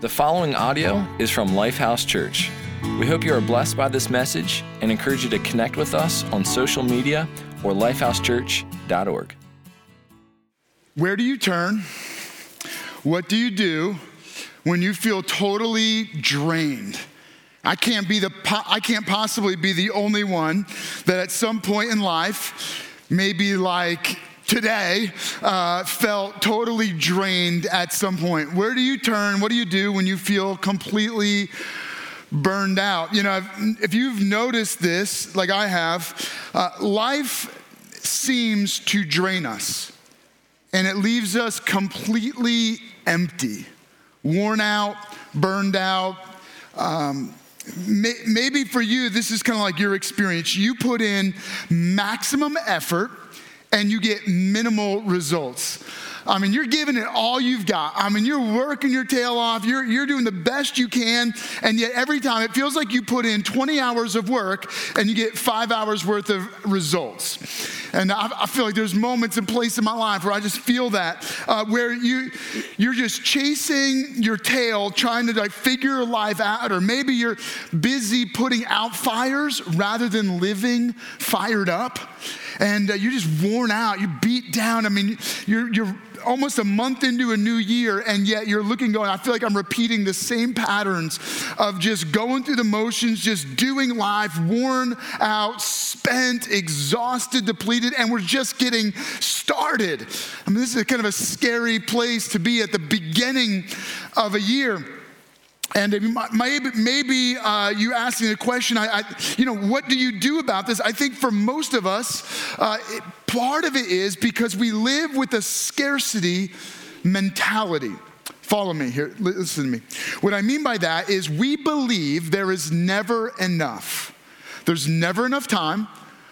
The following audio is from Lifehouse Church. We hope you are blessed by this message and encourage you to connect with us on social media or lifehousechurch.org. Where do you turn? What do you do when you feel totally drained? I can't be the I can't possibly be the only one that at some point in life maybe like today uh, felt totally drained at some point. Where do you turn? What do you do when you feel completely burned out? You know, if you've noticed this, like I have, uh, life seems to drain us and it leaves us completely empty, worn out, burned out. Um, maybe for you, this is kind of like your experience. You put in maximum effort and you get minimal results. I mean, you're giving it all you've got. I mean, you're working your tail off. You're, you're doing the best you can. And yet, every time it feels like you put in 20 hours of work and you get five hours worth of results. And I, I feel like there's moments and places in my life where I just feel that, uh, where you, you're just chasing your tail, trying to like figure life out, or maybe you're busy putting out fires rather than living fired up and uh, you're just worn out, you're beat down. I mean, you're, you're almost a month into a new year, and yet you're looking, going, I feel like I'm repeating the same patterns of just going through the motions, just doing life, worn out, spent, exhausted, depleted, and we're just getting started. I mean, this is kind of a scary place to be at the beginning of a year. And maybe, maybe uh, you asking the question, I, I, you know, what do you do about this? I think for most of us, uh, it, part of it is because we live with a scarcity mentality. Follow me here, listen to me. What I mean by that is we believe there is never enough. There's never enough time,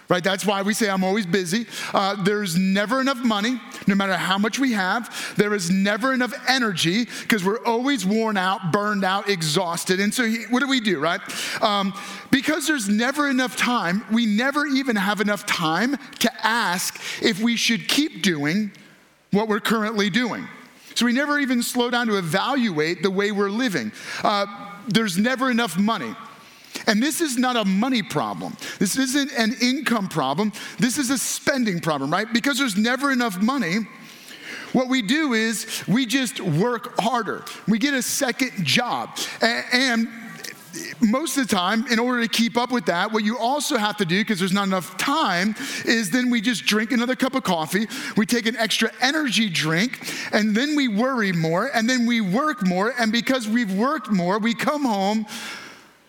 right? That's why we say I'm always busy. Uh, there's never enough money, no matter how much we have. There is never enough energy because we're always worn out, burned out, exhausted. And so, what do we do, right? Um, because there's never enough time, we never even have enough time to ask if we should keep doing what we're currently doing. So, we never even slow down to evaluate the way we're living. Uh, there's never enough money. And this is not a money problem. This isn't an income problem. This is a spending problem, right? Because there's never enough money. What we do is we just work harder. We get a second job. And most of the time, in order to keep up with that, what you also have to do, because there's not enough time, is then we just drink another cup of coffee, we take an extra energy drink, and then we worry more, and then we work more. And because we've worked more, we come home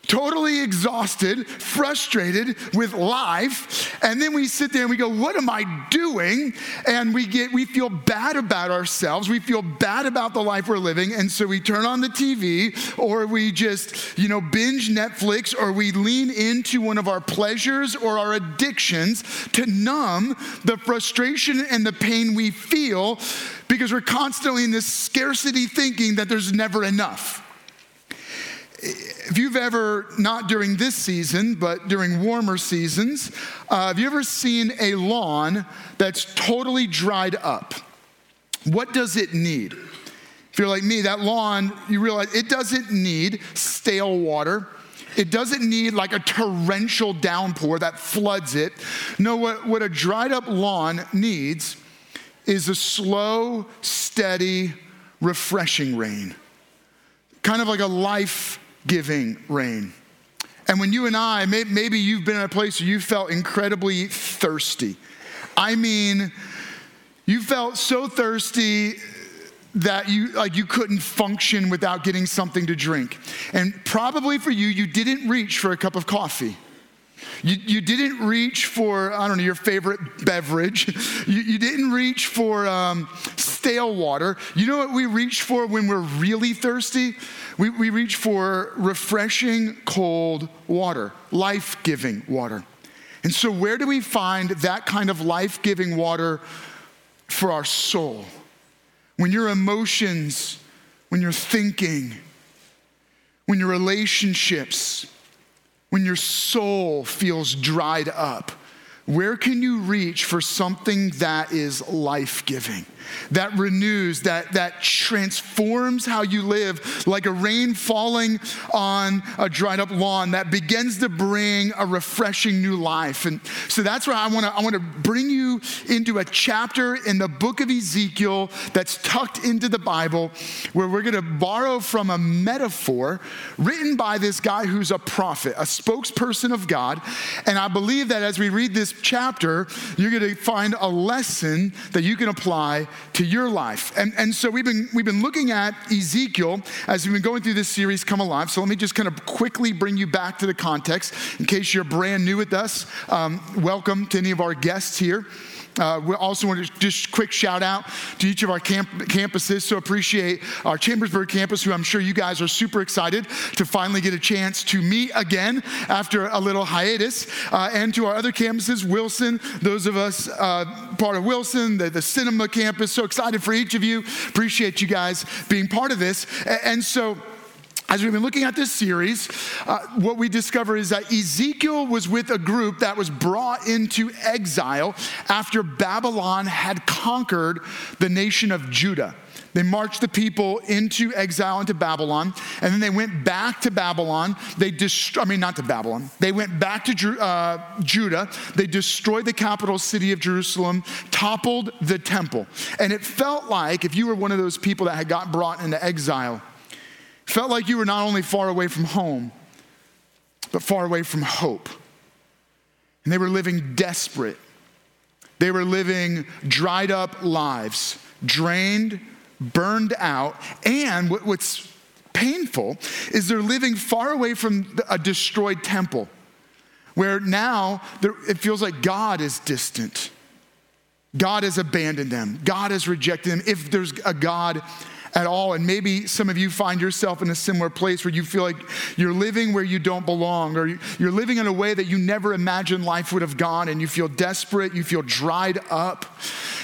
totally exhausted, frustrated with life. And then we sit there and we go, What am I doing? And we get we feel bad about ourselves. We feel bad about the life we're living. And so we turn on the TV or we just, you know, binge Netflix or we lean into one of our pleasures or our addictions to numb the frustration and the pain we feel because we're constantly in this scarcity thinking that there's never enough if you've ever, not during this season, but during warmer seasons, uh, have you ever seen a lawn that's totally dried up? What does it need? If you're like me, that lawn, you realize it doesn't need stale water. It doesn't need like a torrential downpour that floods it. No, what, what a dried up lawn needs is a slow, steady, refreshing rain. Kind of like a life giving rain. And when you and I, maybe you've been in a place where you felt incredibly thirsty. I mean, you felt so thirsty that you like you couldn't function without getting something to drink. And probably for you, you didn't reach for a cup of coffee. You, you didn't reach for, I don't know, your favorite beverage. You, you didn't reach for um, stale water. You know what we reach for when we're really thirsty? We, we reach for refreshing, cold water, life giving water. And so, where do we find that kind of life giving water for our soul? When your emotions, when your thinking, when your relationships, when your soul feels dried up, where can you reach for something that is life giving? That renews, that, that transforms how you live, like a rain falling on a dried up lawn that begins to bring a refreshing new life. And so that's why I want to I want to bring you into a chapter in the book of Ezekiel that's tucked into the Bible where we're to borrow from a metaphor written by this guy who's a prophet, a spokesperson of God. And I believe that as we read this chapter, you're to find a lesson that you can apply to your life. And, and so we've been, we've been looking at Ezekiel as we've been going through this series, Come Alive. So let me just kind of quickly bring you back to the context in case you're brand new with us. Um, welcome to any of our guests here. Uh, we also want to just quick shout out to each of our camp- campuses. So appreciate our Chambersburg campus, who I'm sure you guys are super excited to finally get a chance to meet again after a little hiatus. Uh, and to our other campuses, Wilson, those of us uh, part of Wilson, the, the cinema campus. So excited for each of you. Appreciate you guys being part of this. and, and so as we've been looking at this series, uh, what we discover is that Ezekiel was with a group that was brought into exile after Babylon had conquered the nation of Judah. They marched the people into exile into Babylon, and then they went back to Babylon. They dest- I mean, not to Babylon. They went back to uh, Judah. They destroyed the capital city of Jerusalem, toppled the temple. And it felt like if you were one of those people that had got brought into exile, Felt like you were not only far away from home, but far away from hope. And they were living desperate. They were living dried up lives, drained, burned out. And what's painful is they're living far away from a destroyed temple, where now it feels like God is distant. God has abandoned them, God has rejected them. If there's a God at all. And maybe some of you find yourself in a similar place where you feel like you're living where you don't belong, or you're living in a way that you never imagined life would have gone, and you feel desperate, you feel dried up.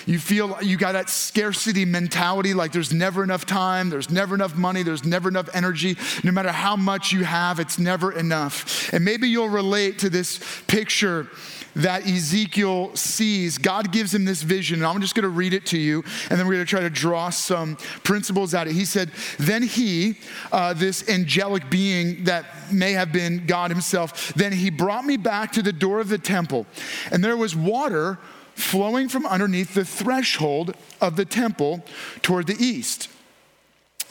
You feel you got that scarcity mentality like there's never enough time, there's never enough money, there's never enough energy. No matter how much you have, it's never enough. And maybe you'll relate to this picture that Ezekiel sees. God gives him this vision, and I'm just going to read it to you, and then we're going to try to draw some principles out of it. He said, Then he, uh, this angelic being that may have been God himself, then he brought me back to the door of the temple, and there was water flowing from underneath the threshold of the temple toward the east.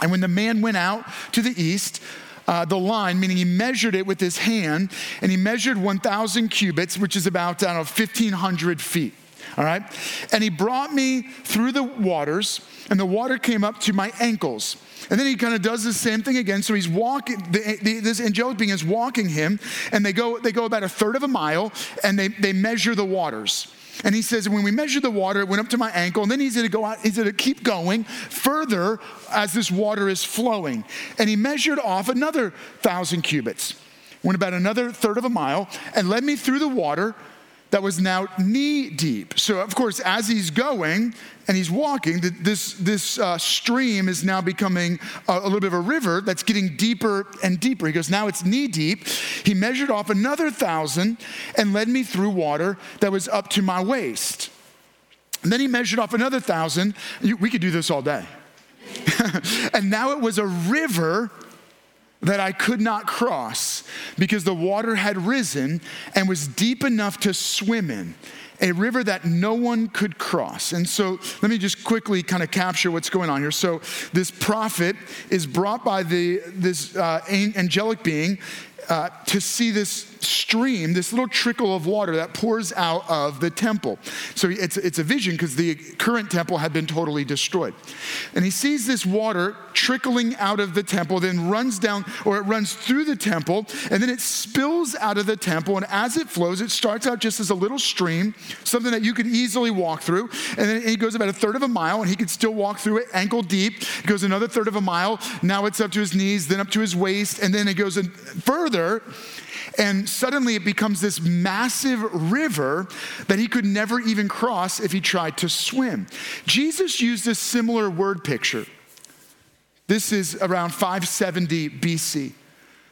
And when the man went out to the east, uh, the line, meaning he measured it with his hand, and he measured 1,000 cubits, which is about, I don't know, 1,500 feet. All right? And he brought me through the waters, and the water came up to my ankles. And then he kind of does the same thing again. So he's walking, the, the, this angelic being is walking him, and they go, they go about a third of a mile, and they, they measure the waters. And he says, when we measured the water, it went up to my ankle. And then he's going to go out, he's going to keep going further as this water is flowing. And he measured off another thousand cubits, went about another third of a mile, and led me through the water that was now knee deep. So, of course, as he's going and he's walking, this, this uh, stream is now becoming a, a, little bit of a river that's getting deeper and deeper. He goes, Now it's knee deep. He measured off another thousand and led me through water that was up to my waist. And then he measured off another thousand. We could do this all day. and now it was a river that I could not cross because the water had risen and was deep enough to swim in. A river that no one could cross. And so let me just quickly kind of capture what's going on here. So this prophet is brought by the, this uh, angelic being uh, to see this stream, this little trickle of water that pours out of the temple. So it's, it's a vision because the current temple had been totally destroyed. And he sees this water trickling out of the temple, then runs down, or it runs through the temple, and then it spills out of the temple. And as it flows, it starts out just as a little stream, something that you could easily walk through. And then it goes about a third of a mile, and he could still walk through it ankle deep. It goes another third of a mile. Now it's up to his knees, then up to his waist, and then it goes further and suddenly it becomes this massive river that he could never even cross if he tried to swim. Jesus used a similar word picture. This is around 570 BC.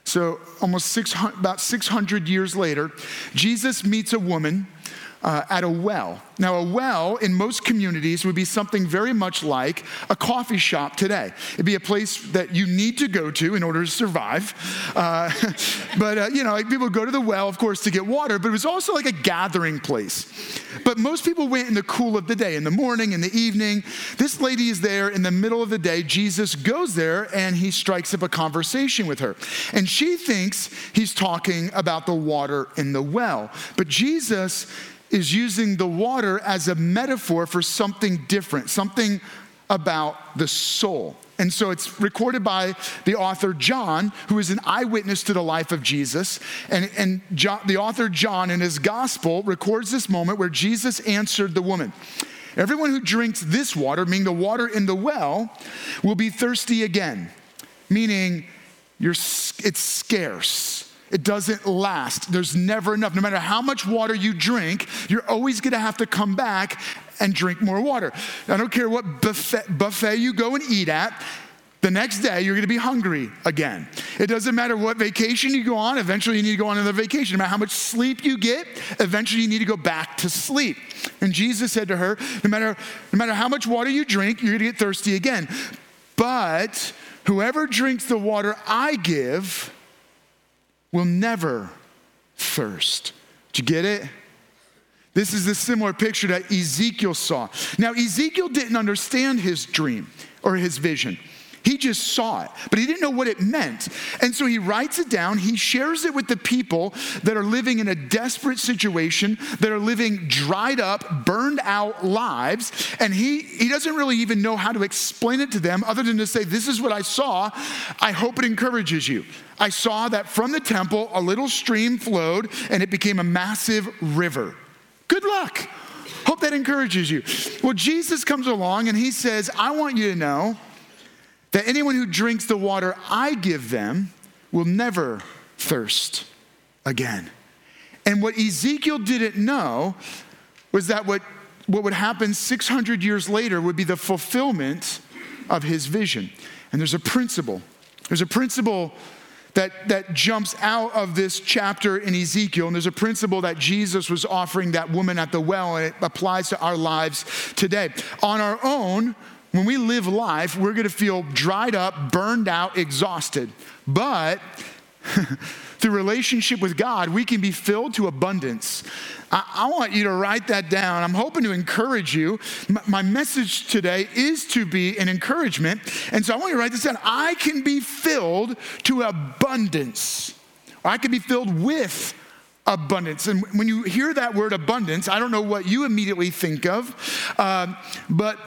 So, almost 600, about 600 years later, Jesus meets a woman uh, at a well. Now, a well in most communities would be something very much like a coffee shop today. It'd be a place that you need to go to in order to survive. Uh, but, uh, you know, people go to the well, of course, to get water, but it was also like a gathering place. But most people went in the cool of the day, in the morning, in the evening. This lady is there in the middle of the day. Jesus goes there and he strikes up a conversation with her. And she thinks he's talking about the water in the well. But Jesus is using the water as a metaphor for something different, something about the soul. And so it's recorded by the author John, who is an eyewitness to the life of Jesus. And, and John, the author John, in his gospel, records this moment where Jesus answered the woman Everyone who drinks this water, meaning the water in the well, will be thirsty again, meaning it's scarce. It doesn't last. There's never enough. No matter how much water you drink, you're always to have to come back and drink more water. I don't care what buffet, buffet you go and eat at. The next day, you're to be hungry again. It doesn't matter what vacation you go on, eventually, you need to go on another vacation. No matter how much sleep you get, eventually, you need to go back to sleep. And Jesus said to her, No matter, no matter how much water you drink, you're to get thirsty again. But whoever drinks the water I give, will never thirst. Did you get it? This is a similar picture that Ezekiel saw. Now, Ezekiel didn't understand his dream or his vision. He just saw it, but he didn't know what it meant. And so he writes it down. He shares it with the people that are living in a desperate situation, that are living dried up, burned out lives. And he, he doesn't really even know how to explain it to them other than to say, This is what I saw. I hope it encourages you. I saw that from the temple, a little stream flowed and it became a massive river. Good luck. Hope that encourages you. Well, Jesus comes along and he says, I want you to know that anyone who drinks the water I give them will never thirst again. And what Ezekiel didn't know was that what, what would happen 600 years later would be the fulfillment of his vision. And there's a principle. There's a principle that, that jumps out of this chapter in Ezekiel. And there's a principle that Jesus was offering that woman at the well, and it applies to our lives today. On our own, when we live life, we're to feel dried up, burned out, exhausted. But through relationship with God, we can be filled to abundance. I, I, want you to write that down. I'm hoping to encourage you. My, my message today is to be an encouragement. And so I want you to write this down. I can be filled to abundance, I can be filled with abundance. And when you hear that word abundance, I don't know what you immediately think of, um, but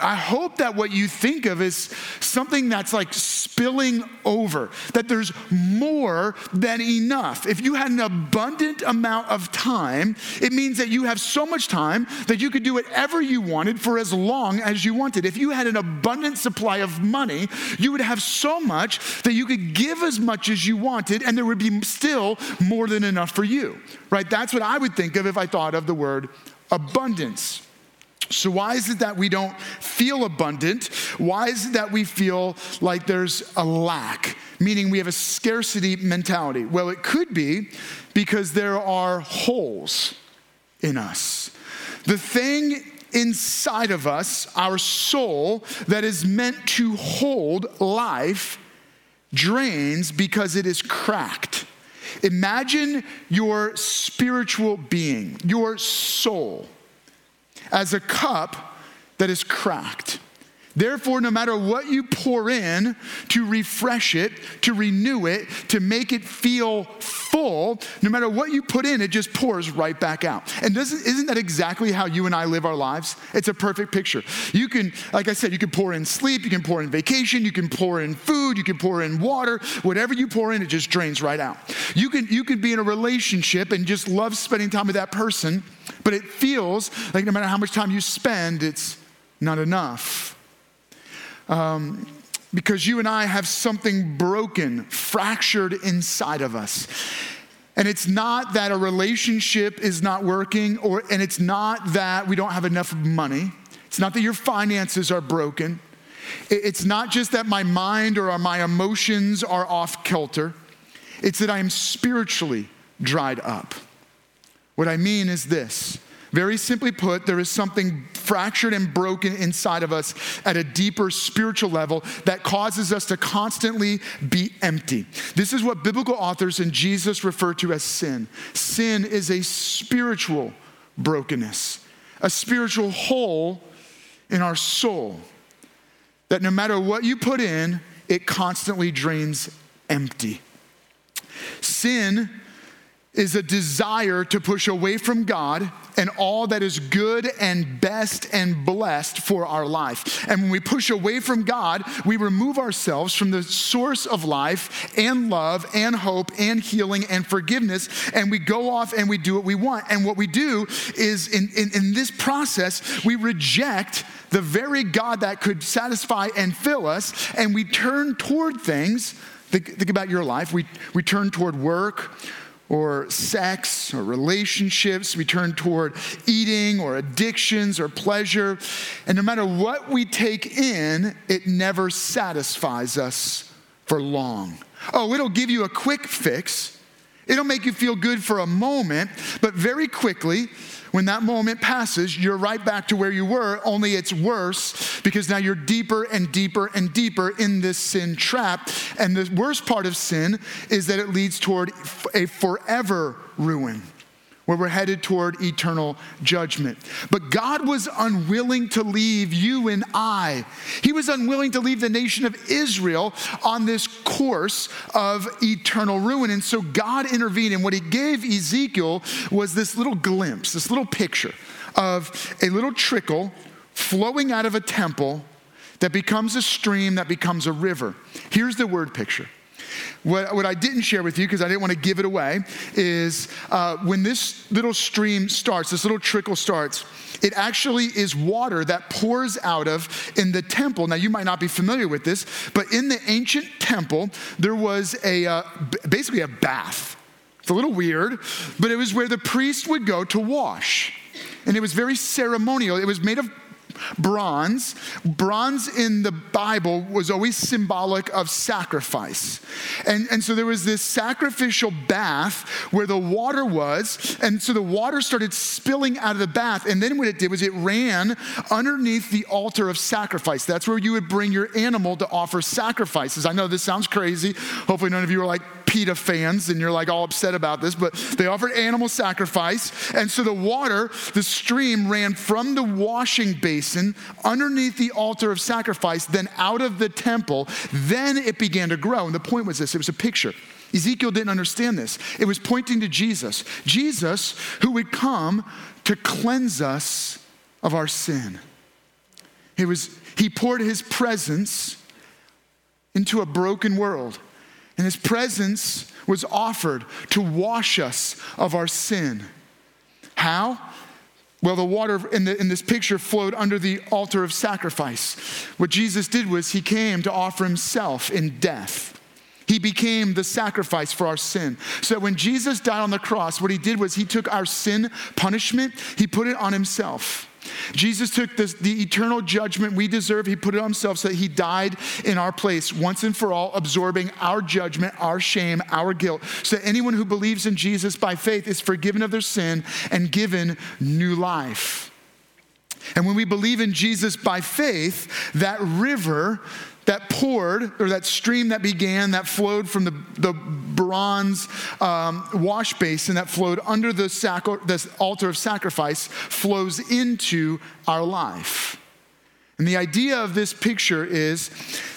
I hope that what you think of is something that's like spilling over, that there's more than enough. If you had an abundant amount of time, it means that you have so much time that you could do whatever you wanted for as long as you wanted. If you had an abundant supply of money, you would have so much that you could give as much as you wanted and there would be still more than enough for you, right? That's what I would think of if I thought of the word abundance. So, why is it that we don't feel abundant? Why is it that we feel like there's a lack, meaning we have a scarcity mentality? Well, it could be because there are holes in us. The thing inside of us, our soul, that is meant to hold life, drains because it is cracked. Imagine your spiritual being, your soul as a cup that is cracked. Therefore, no matter what you pour in to refresh it, to renew it, to make it feel full, no matter what you put in, it just pours right back out. And doesn't, isn't that exactly how you and I live our lives? It's a perfect picture. You can, like I said, you can pour in sleep, you can pour in vacation, you can pour in food, you can pour in water. Whatever you pour in, it just drains right out. You can, you can be in a relationship and just love spending time with that person, but it feels like no matter how much time you spend, it's not enough um, because you and I have something broken, fractured inside of us. And it's not that a relationship is not working, or, and it's not that we don't have enough money. It's not that your finances are broken. It's not just that my mind or my emotions are off kilter. It's that I am spiritually dried up. What I mean is this Very simply put, there is something fractured and broken inside of us at a deeper spiritual level that causes us to constantly be empty. This is what biblical authors and Jesus refer to as sin. Sin is a spiritual brokenness, a spiritual hole in our soul that no matter what you put in, it constantly drains empty. Sin is a desire to push away from God and all that is good and best and blessed for our life. And when we push away from God, we remove ourselves from the source of life and love and hope and healing and forgiveness, and we go off and we do what we want. And what we do is in, in, in this process, we reject the very God that could satisfy and fill us, and we turn toward things. Think, think about your life. We, we turn toward work or sex or relationships. We turn toward eating or addictions or pleasure. And no matter what we take in, it never satisfies us for long. Oh, it'll give you a quick fix. It'll make you feel good for a moment, but very quickly, when that moment passes, you're right back to where you were, only it's worse because now you're deeper and deeper and deeper in this sin trap. And the worst part of sin is that it leads toward a forever ruin where we're headed toward eternal judgment. But God was unwilling to leave you and I. He was unwilling to leave the nation of Israel on this course of eternal ruin. And so God intervened. And what he gave Ezekiel was this little glimpse, this little picture of a little trickle flowing out of a temple that becomes a stream, that becomes a river. Here's the word picture what, what I didn't share with you, because I didn't want to give it away, is uh, when this little stream starts, this little trickle starts, it actually is water that pours out of in the temple. Now, you might not be familiar with this, but in the ancient temple, there was a uh, basically a bath. It's a little weird, but it was where the priest would go to wash. And it was very ceremonial. It was made of bronze. Bronze in the Bible was always symbolic of sacrifice. And, and so there was this sacrificial bath where the water was. And so the water started spilling out of the bath. And then what it did was it ran underneath the altar of sacrifice. That's where you would bring your animal to offer sacrifices. I know this sounds crazy. Hopefully, none of you are like PETA fans and you're like all upset about this, but they offered animal sacrifice. And so the water, the stream ran from the washing basin underneath the altar of sacrifice, then out of the temple. Then it began to grow. And the point was this it was a picture. Ezekiel didn't understand this. It was pointing to Jesus. Jesus, who would come to cleanse us of our sin. He, was, he poured his presence into a broken world. And his presence was offered to wash us of our sin. How? Well, the water in, the, in, this picture flowed under the altar of sacrifice. What Jesus did was he came to offer himself in death. He became the sacrifice for our sin. So when Jesus died on the cross, what he did was he took our sin punishment, he put it on himself. Jesus took this, the eternal judgment we deserve, he put it on himself so that he died in our place once and for all, absorbing our judgment, our shame, our guilt. So that anyone who believes in Jesus by faith is forgiven of their sin and given new life. And when we believe in Jesus by faith, that river that poured, or that stream that began, that flowed from the, the bronze um, wash basin that flowed under the, the altar of sacrifice, flows into our life. And the idea of this picture is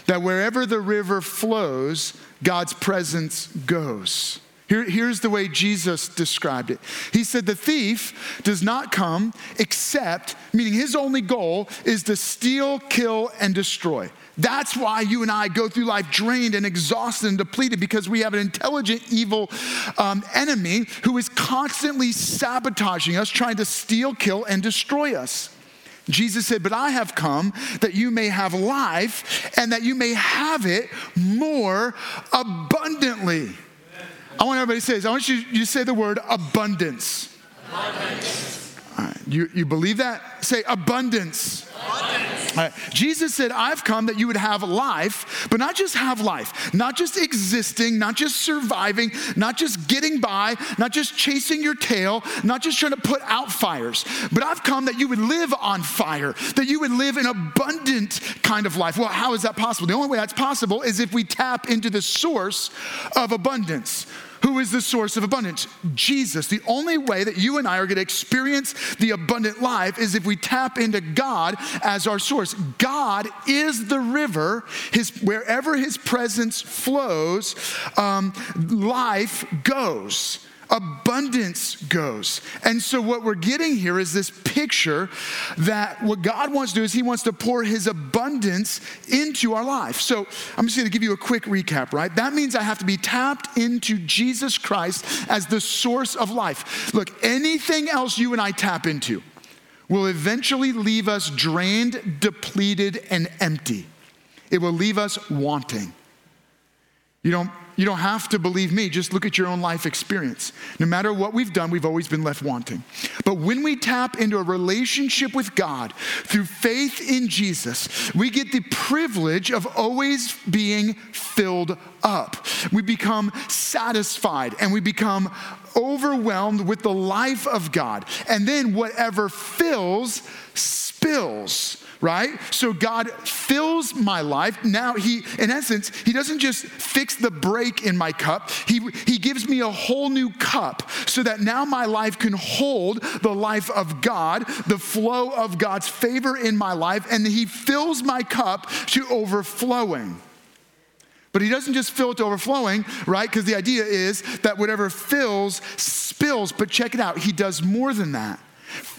that wherever the river flows, God's presence goes. Here, here's the way Jesus described it. He said, The thief does not come except, meaning his only goal is to steal, kill, and destroy. That's why you and I go through life drained and exhausted and depleted because we have an intelligent, evil um, enemy who is constantly sabotaging us, trying to steal, kill, and destroy us. Jesus said, But I have come that you may have life and that you may have it more abundantly. I want everybody to say this. I want you, to say the word abundance. Abundance. You, you believe that? Say abundance. abundance. Jesus said, I've come that you would have life, but not just have life, not just existing, not just surviving, not just getting by, not just chasing your tail, not just trying to put out fires, but I've come that you would live on fire, that you would live an abundant kind of life. Well, how is that possible? The only way that's possible is if we tap into the source of abundance. Who is the source of abundance? Jesus. The only way that you and I are going to experience the abundant life is if we tap into God as our source. God is the river. His wherever His presence flows, um, life goes abundance goes. And so, what we're getting here is this picture that what God wants to do is He wants to pour His abundance into our life. So, I'm just going to give you a quick recap, right? That means I have to be tapped into Jesus Christ as the source of life. Look, anything else you and I tap into will eventually leave us drained, depleted, and empty. It will leave us wanting. You don't you don't have to believe me, just look at your own life experience. No matter what we've done, we've always been left wanting. But when we tap into a relationship with God through faith in Jesus, we get the privilege of always being filled up. We become satisfied and we become overwhelmed with the life of God. And then whatever fills, spills right? So God fills my life. Now he, in essence, he doesn't just fix the break in my cup. He, he gives me a whole new cup so that now my life can hold the life of God, the flow of God's favor in my life, and he fills my cup to overflowing. But he doesn't just fill it to overflowing, right? Because the idea is that whatever fills, spills. But check it out, he does more than that.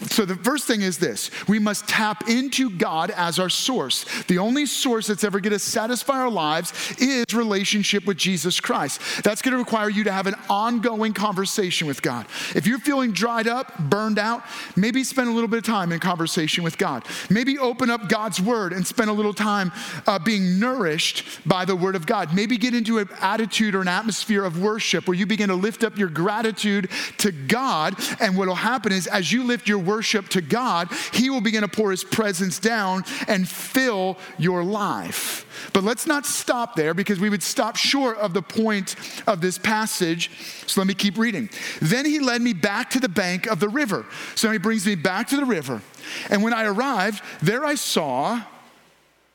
So, the first thing is this we must tap into God as our source. The only source that's ever going to satisfy our lives is relationship with Jesus Christ. That's going to require you to have an ongoing conversation with God. If you're feeling dried up, burned out, maybe spend a little bit of time in conversation with God. Maybe open up God's word and spend a little time uh, being nourished by the word of God. Maybe get into an attitude or an atmosphere of worship where you begin to lift up your gratitude to God. And what will happen is, as you lift your worship to God, He will begin to pour His presence down and fill your life. But let's not stop there because we would stop short of the point of this passage. So let me keep reading. Then He led me back to the bank of the river. So He brings me back to the river. And when I arrived, there I saw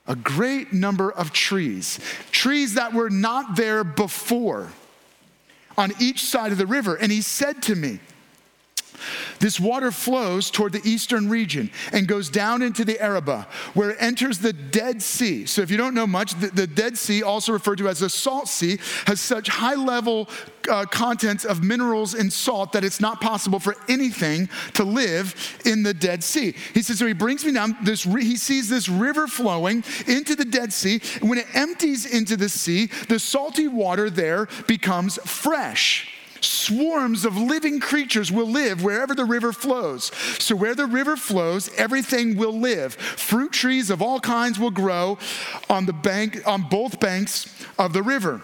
a great number of trees, trees that were not there before on each side of the river. And he said to me, this water flows toward the eastern region and goes down into the Arabah, where it enters the Dead Sea. So, if you don't know much, the, the Dead Sea, also referred to as the Salt Sea, has such high level uh, contents of minerals and salt that it's not possible for anything to live in the Dead Sea. He says, so he brings me down. This he sees this river flowing into the Dead Sea, and when it empties into the sea, the salty water there becomes fresh swarms of living creatures will live wherever the river flows. So, where the river flows, everything will live. Fruit trees of all kinds will grow on the bank, on both banks of the river.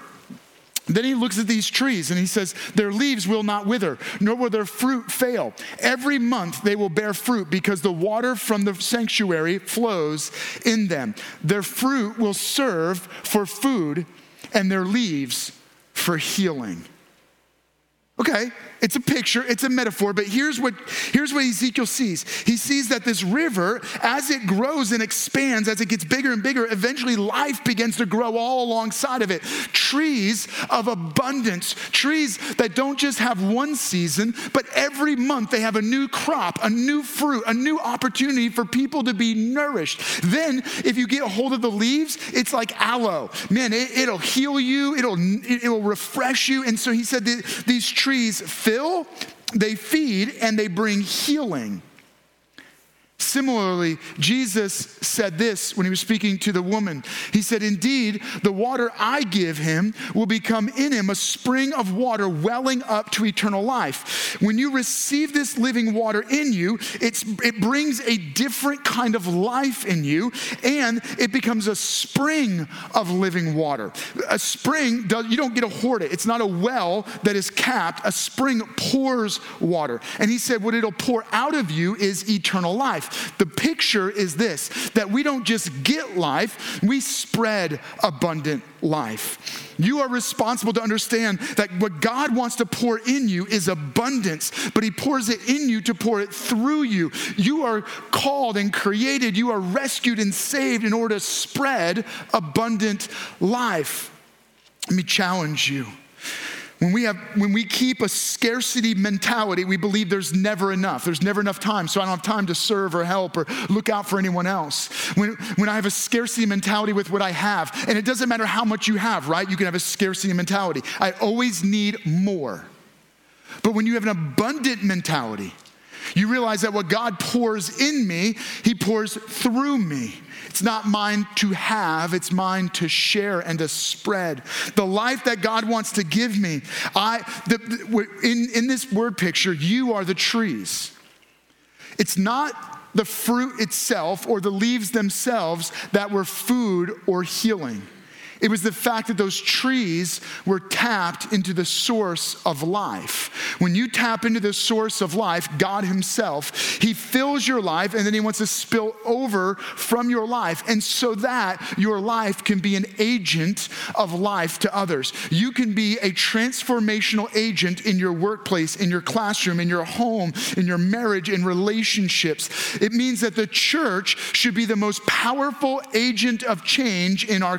Then he looks at these trees and he says, Their leaves will not wither, nor will their fruit fail. Every month they will bear fruit because the water from the sanctuary flows in them. Their fruit will serve for food, and their leaves for healing. Okay, it's a picture, it's a metaphor, but here's what, here's what Ezekiel sees. He sees that this river, as it grows and expands, as it gets bigger and bigger, eventually life begins to grow all alongside of it. Trees of abundance, trees that don't just have one season, but every month they have a new crop, a new fruit, a new opportunity for people to be nourished. Then, if you get a hold of the leaves, it's like aloe. Man, it, will heal you, it'll, it will refresh you. And so he said these trees fill, they feed, and they bring healing. Similarly, Jesus said this when he was speaking to the woman. He said, Indeed, the water I give him will become in him a spring of water welling up to eternal life. When you receive this living water in you, it brings a different kind of life in you, and it becomes a spring of living water. A spring, you don't get to hoard it, it's not a well that is capped. A spring pours water. And he said, What it'll pour out of you is eternal life. Life, the picture is this that we don't just get life, we spread abundant life. You are responsible to understand that what God wants to pour in you is abundance, but He pours it in you to pour it through you. You are called and created, you are rescued and saved in order to spread abundant life. Let me challenge you. When we, have, when we keep a scarcity mentality, we believe there's never enough. There's never enough time, so I don't have time to serve or help or look out for anyone else. When, when I have a scarcity mentality with what I have, and it doesn't matter how much you have, right? You can have a scarcity mentality. I always need more. But when you have an abundant mentality, you realize that what God pours in me, He pours through me. It's not mine to have, it's mine to share and to spread. The life that God wants to give me, I, the, in, in this word picture, you are the trees. It's not the fruit itself or the leaves themselves that were food or healing. It was the fact that those trees were tapped into the source of life. When you tap into the source of life, God Himself, He fills your life and then He wants to spill over from your life. And so that your life can be an agent of life to others. You can be a transformational agent in your workplace, in your classroom, in your home, in your marriage, in relationships. It means that the church should be the most powerful agent of change in our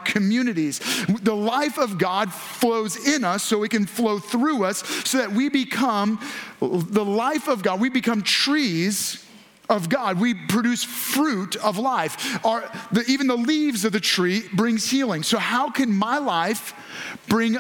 the life of God flows in us so it can flow through us so that we become the life of God. We become trees of God. We produce fruit of life. Our, the, even the leaves of the tree brings healing. So how can my life bring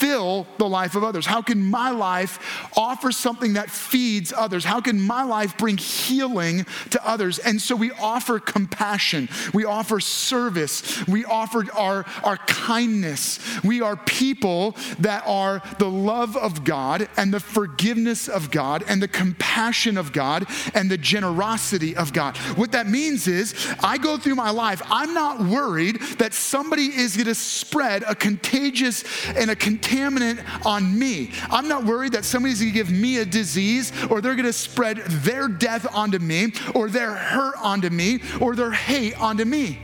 fill the life of others? How can my life offer something that feeds others? How can my life bring healing to others? And so we offer compassion, we offer service, we offer our, our kindness. We are people that are the love of God and the forgiveness of God and the compassion of God and the generosity of God. What that means is, I go through my life, I'm not worried that somebody is going to spread a contagious and a contaminant on me. I'm not worried that somebody's gonna give me a disease or they're gonna spread their death onto me or their hurt onto me or their hate onto me.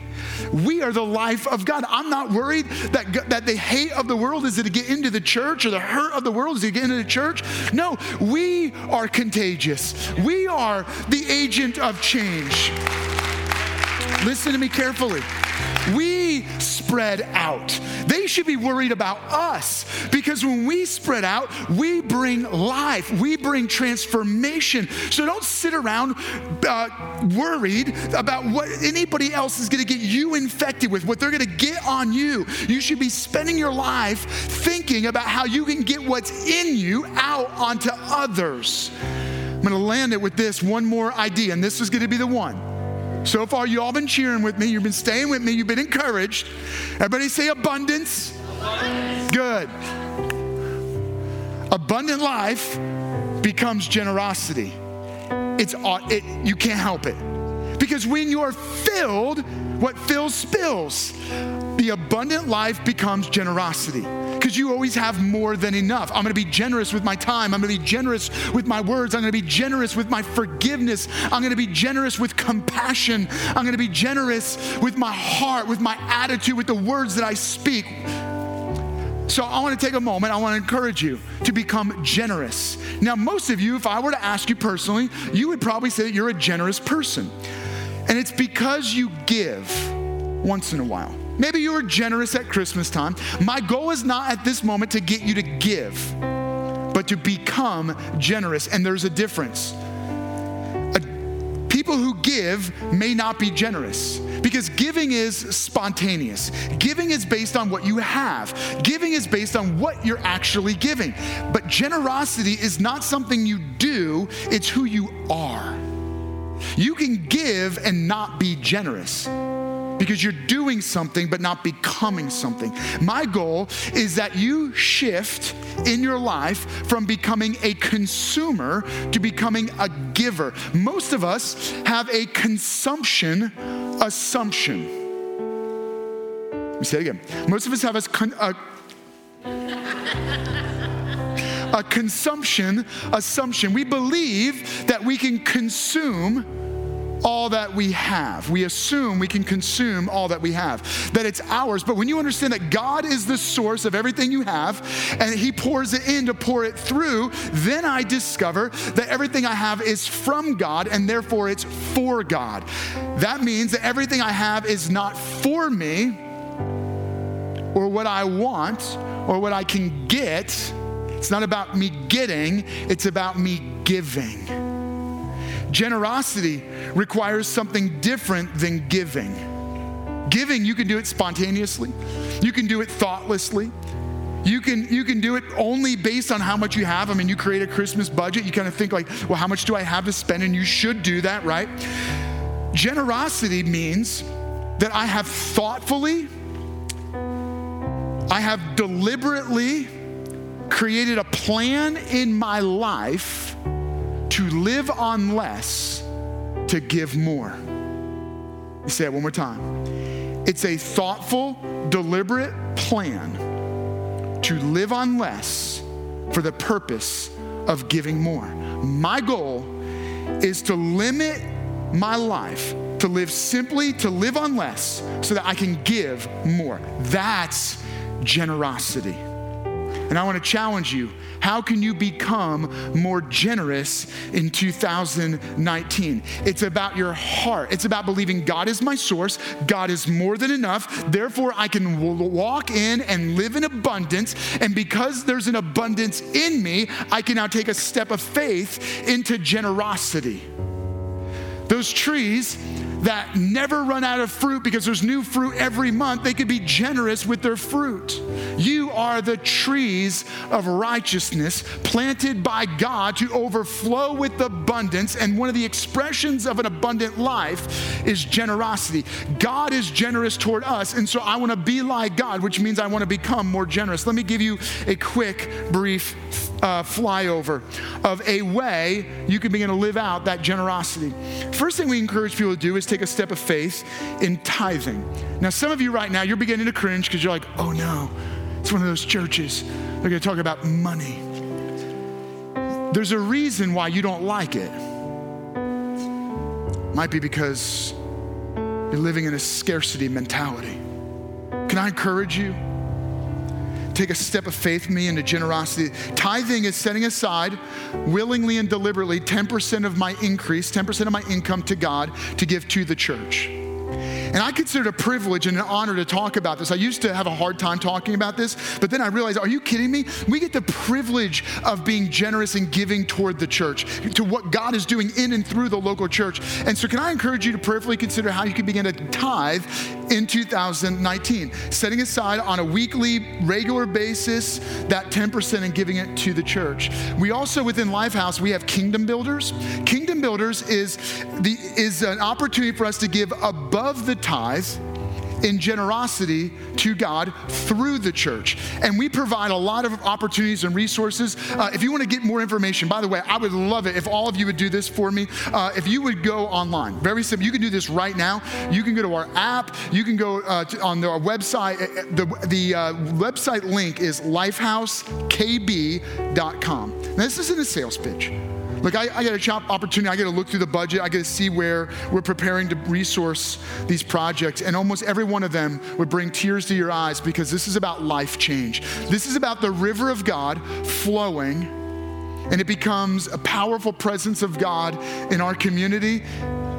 We are the life of God. I'm not worried that, that the hate of the world is to get into the church or the hurt of the world is to get into the church. No, we are contagious. We are the agent of change. Listen to me carefully. We spread out. They should be worried about us because when we spread out, we bring life, we bring transformation. So don't sit around uh, worried about what anybody else is going to get you infected with, what they're going to get on you. You should be spending your life thinking about how you can get what's in you out onto others. I'm going to land it with this one more idea, and this is going to be the one. So far, you all been cheering with me. You've been staying with me. You've been encouraged. Everybody say abundance. abundance. Good. Abundant life becomes generosity. It's it, you can't help it. Because when you're filled, what fills spills. The abundant life becomes generosity because you always have more than enough. I'm gonna be generous with my time. I'm gonna be generous with my words. I'm gonna be generous with my forgiveness. I'm gonna be generous with compassion. I'm gonna be generous with my heart, with my attitude, with the words that I speak. So I want to take a moment. I want to encourage you to become generous. Now, most of you, if I were to ask you personally, you would probably say that you're a generous person. And it's because you give once in a while. Maybe you were generous at Christmas time. My goal is not at this moment to get you to give, but to become generous. And there's a difference. people who give may not be generous because giving is spontaneous. Giving is based on what you have, giving is based on what you're actually giving. But generosity is not something you do, it's who you are. You can give and not be generous because you're doing something but not becoming something. My goal is that you shift in your life from becoming a consumer to becoming a giver. Most of us have a consumption assumption. Let me say it again. Most of us have a, a a consumption assumption. We believe that we can consume all that we have. We assume we can consume all that we have, that it's ours. But when you understand that God is the source of everything you have and He pours it in to pour it through, then I discover that everything I have is from God and therefore it's for God. That means that everything I have is not for me or what I want or what I can get. It's not about me getting, it's about me giving. Generosity requires something different than giving. Giving, you can do it spontaneously, you can do it thoughtlessly. You can, you can do it only based on how much you have. I mean, you create a Christmas budget, you kind of think like, well, how much do I have to spend? And you should do that, right? Generosity means that I have thoughtfully, I have deliberately created a plan in my life to live on less, to give more. Say it one more time. It's a thoughtful, deliberate plan to live on less for the purpose of giving more. My goal is to limit my life, to live simply, to live on less, so that I can give more. That's generosity. And I want to challenge you how can you become more generous in 2019? It's about your heart. It's about believing God is my source, God is more than enough. Therefore, I can walk in and live in abundance. And because there's an abundance in me, I can now take a step of faith into generosity. Those trees that never run out of fruit because there's new fruit every month, they could be generous with their fruit. You are the trees of righteousness planted by God to overflow with abundance. And one of the expressions of an abundant life is generosity. God is generous toward us. And so I want to be like God, which means I want to become more generous. Let me give you a quick, brief uh, flyover of a way you can begin to live out that generosity. First thing we encourage people to do is take a step of faith in tithing. Now, some of you right now, you're beginning to cringe because you're like, oh no, it's one of those churches. They're going to talk about money. There's a reason why you don't like it. Might be because you're living in a scarcity mentality. Can I encourage you? Take a step of faith with me into generosity. Tithing is setting aside willingly and deliberately 10% of my increase, 10% of my income to God to give to the church. And I consider it a privilege and an honor to talk about this. I used to have a hard time talking about this, but then I realized, are you kidding me? We get the privilege of being generous and giving toward the church, to what God is doing in and through the local church. And so, can I encourage you to prayerfully consider how you can begin to tithe in 2019, setting aside on a weekly, regular basis that 10% and giving it to the church. We also, within Lifehouse, we have Kingdom Builders. Kingdom Builders is, the, is an opportunity for us to give above the tithe in generosity to God through the church. And we provide a lot of opportunities and resources. Uh, if you want to get more information, by the way, I would love it if all of you would do this for me. Uh, if you would go online, very simple, you can do this right now. You can go to our app, you can go uh, to, on our website. Uh, the, the uh, website link is lifehousekb.com. Now, this isn't a sales pitch. Like I, I, get a job opportunity, I get to look through the budget, I get to see where we're preparing to resource these projects. And almost every one of them would bring tears to your eyes because this is about life change. This is about the river of God flowing, and it becomes a powerful presence of God in our community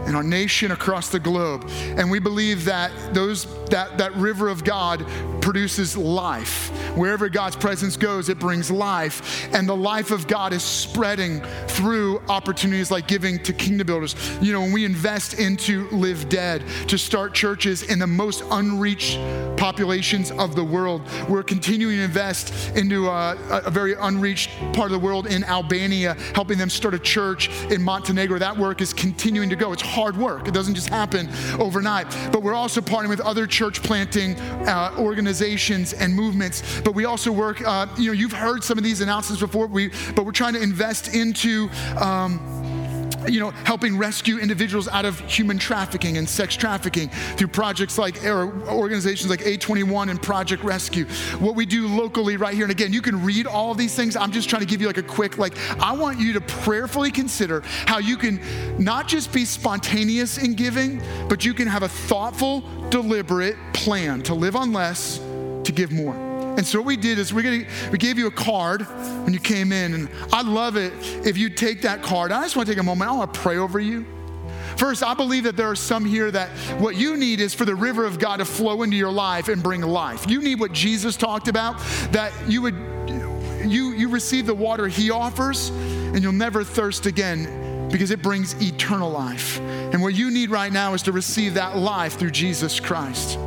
in our nation across the globe. And we believe that those that, that river of God produces life. Wherever God's presence goes, it brings life. And the life of God is spreading through opportunities like giving to kingdom builders. You know, when we invest into Live Dead to start churches in the most unreached populations of the world, we're continuing to invest into uh, a, a very unreached part of the world in Albania, helping them start a church in Montenegro. That work is continuing to go. It's hard work. It doesn't just happen overnight. But we're also partnering with other church planting uh, organizations and movements. But we also work, uh, you know, you've heard some of these announcements before, we, but we're trying to invest into. Um, you know, helping rescue individuals out of human trafficking and sex trafficking through projects like, or organizations like A21 and Project Rescue. What we do locally right here. And again, you can read all of these things. I'm just trying to give you like a quick, like, I want you to prayerfully consider how you can not just be spontaneous in giving, but you can have a thoughtful, deliberate plan to live on less, to give more. And so what we did is we we gave you a card when you came in, and I love it if you take that card. I just want to take a moment. I want to pray over you. First, I believe that there are some here that what you need is for the river of God to flow into your life and bring life. You need what Jesus talked about, that you would you you receive the water he offers and you'll never thirst again because it brings eternal life. And what you need right now is to receive that life through Jesus Christ.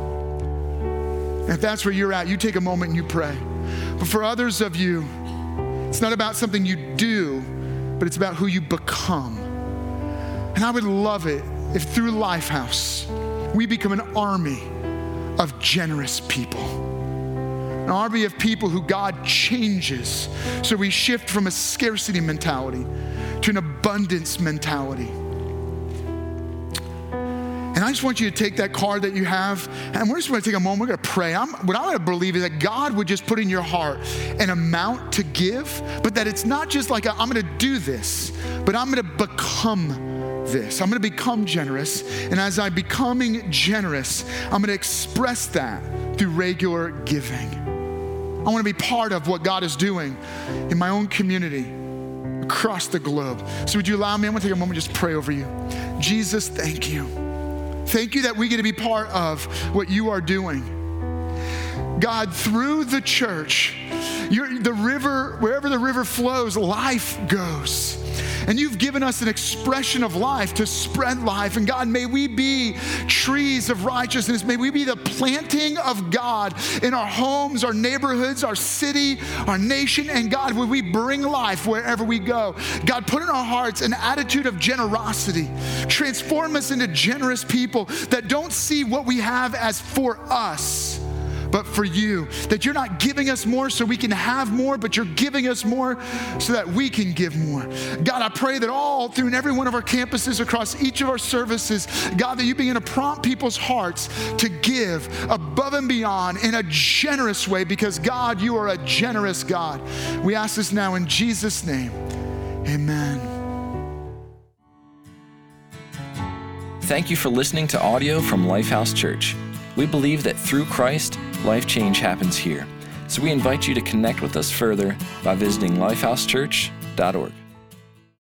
If that's where you're at, you take a moment and you pray. But for others of you, it's not about something you do, but it's about who you become. And I would love it if through Lifehouse, we become an army of generous people. An army of people who God changes. So we shift from a scarcity mentality to an abundance mentality. And I just want you to take that card that you have, and we're just going to take a moment. We're going to pray. I'm, what I'm going to believe is that God would just put in your heart an amount to give, but that it's not just like i am going to do this, but I'm going to become this. I'm going to become generous. And as I'm becoming generous, I'm going to express that through regular giving. I want to be part of what God is doing in my own community across the globe. So, would you allow me? I'm going to take a moment just pray over you. Jesus, thank you. Thank you that we get to be part of what you are doing. God, through the church, the river, wherever the river flows, life goes. And you've given us an expression of life to spread life. And God, may we be trees of righteousness. May we be the planting of God in our homes, our neighborhoods, our city, our nation. And God, would we bring life wherever we go? God, put in our hearts an attitude of generosity. Transform us into generous people that don't see what we have as for us but for you. That you're not giving us more so we can have more, but you're giving us more so that we can give more. God, I pray that all through every one of our campuses, across each of our services, God, that you begin to prompt people's hearts to give above and beyond in a generous way because, God, you are a generous God. We ask this now in Jesus' name. Amen. Thank you for listening to audio from Lifehouse Church. We believe that through Christ, life change happens here. So we invite you to connect with us further by visiting lifehousechurch.org.